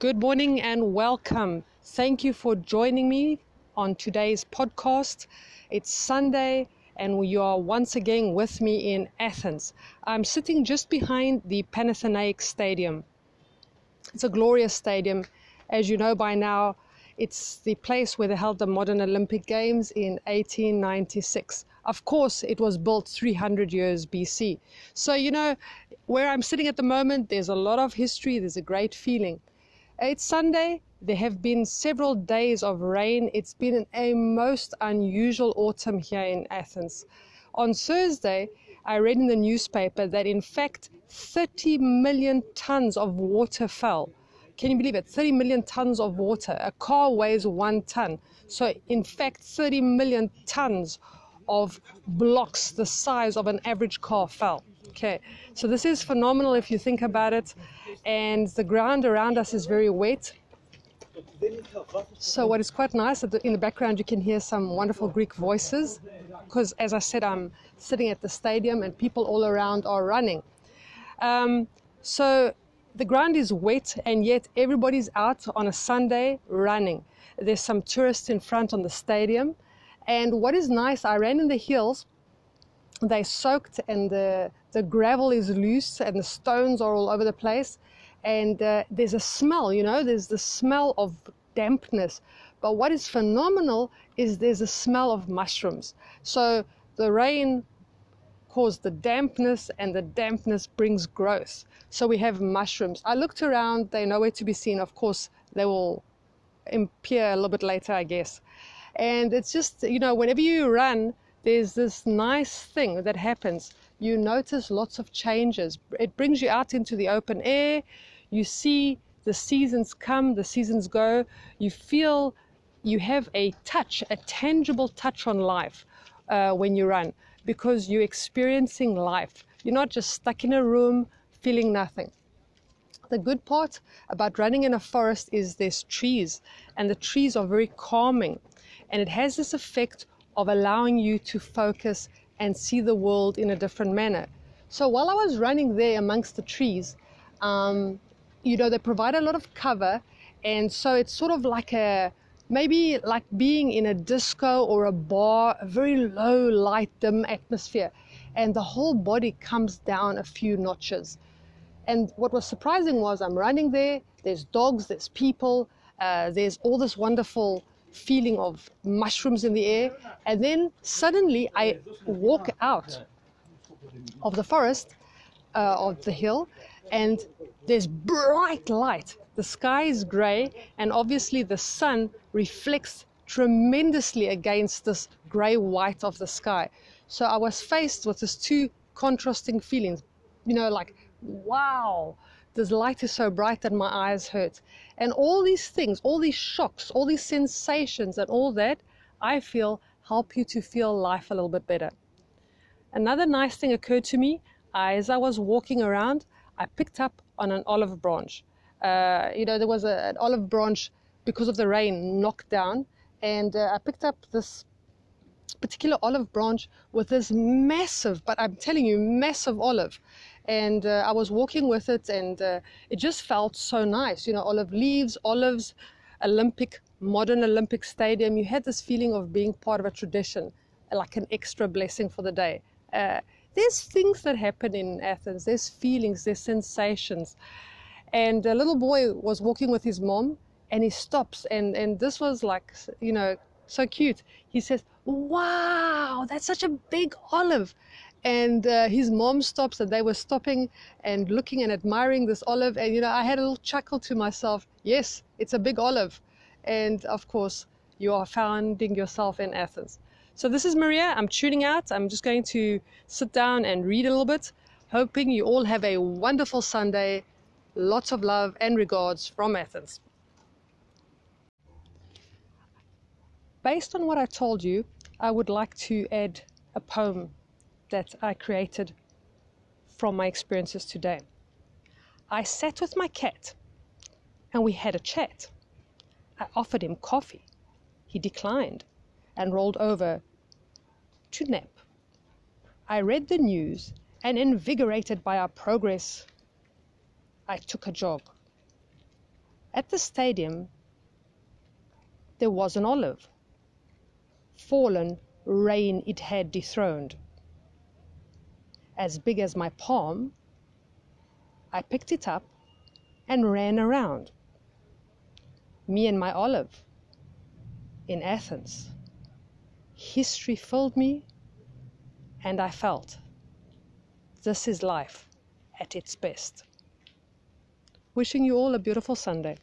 Good morning and welcome. Thank you for joining me on today's podcast. It's Sunday and you are once again with me in Athens. I'm sitting just behind the Panathinaikos Stadium. It's a glorious stadium. As you know by now, it's the place where they held the modern Olympic Games in 1896. Of course, it was built 300 years BC. So, you know, where I'm sitting at the moment, there's a lot of history, there's a great feeling. It's Sunday. There have been several days of rain. It's been a most unusual autumn here in Athens. On Thursday, I read in the newspaper that in fact 30 million tons of water fell. Can you believe it? 30 million tons of water. A car weighs one ton. So, in fact, 30 million tons of blocks the size of an average car fell. Okay, so this is phenomenal if you think about it and the ground around us is very wet. So what is quite nice is in the background you can hear some wonderful Greek voices because as I said I'm sitting at the stadium and people all around are running. Um, so the ground is wet and yet everybody's out on a Sunday running. There's some tourists in front on the stadium and what is nice I ran in the hills they soaked and the, the gravel is loose and the stones are all over the place and uh, there's a smell you know there's the smell of dampness. But what is phenomenal is there's a smell of mushrooms. So the rain caused the dampness and the dampness brings growth. So we have mushrooms. I looked around they're nowhere to be seen. Of course they will appear a little bit later i guess. And it's just you know whenever you run there's this nice thing that happens. You notice lots of changes. It brings you out into the open air. You see the seasons come, the seasons go. You feel you have a touch, a tangible touch on life uh, when you run because you're experiencing life. You're not just stuck in a room feeling nothing. The good part about running in a forest is there's trees, and the trees are very calming, and it has this effect of allowing you to focus and see the world in a different manner. So while I was running there amongst the trees, um, you know, they provide a lot of cover, and so it's sort of like a maybe like being in a disco or a bar, a very low light, dim atmosphere, and the whole body comes down a few notches. And what was surprising was I'm running there, there's dogs, there's people, uh, there's all this wonderful feeling of mushrooms in the air. And then suddenly I walk out of the forest, uh, of the hill, and there's bright light. The sky is gray, and obviously the sun reflects tremendously against this gray white of the sky. So I was faced with these two contrasting feelings, you know, like, wow, this light is so bright that my eyes hurt. And all these things, all these shocks, all these sensations, and all that, I feel help you to feel life a little bit better. Another nice thing occurred to me as I was walking around. I picked up on an olive branch. Uh, you know, there was a, an olive branch because of the rain knocked down, and uh, I picked up this particular olive branch with this massive, but I'm telling you, massive olive and uh, I was walking with it, and uh, it just felt so nice. You know, olive leaves, olives, Olympic, modern Olympic stadium. You had this feeling of being part of a tradition, like an extra blessing for the day. Uh, there's things that happen in Athens. There's feelings, there's sensations. And a little boy was walking with his mom, and he stops, and and this was like, you know, so cute. He says, "Wow, that's such a big olive." and uh, his mom stops and they were stopping and looking and admiring this olive. And you know i had a little chuckle to myself. Yes it's a big olive. And of course you are finding yourself in athens. So this is maria. I'm tuning out. I'm just going to sit down and read a little bit hoping you all have a wonderful sunday. Lots of love and regards from athens. Based on what i told you i would like to add a poem that I created from my experiences today. I sat with my cat and we had a chat. I offered him coffee. He declined and rolled over to nap. I read the news and, invigorated by our progress, I took a jog. At the stadium, there was an olive. Fallen, rain it had dethroned. As big as my palm, I picked it up and ran around. Me and my olive in Athens. History filled me, and I felt this is life at its best. Wishing you all a beautiful Sunday.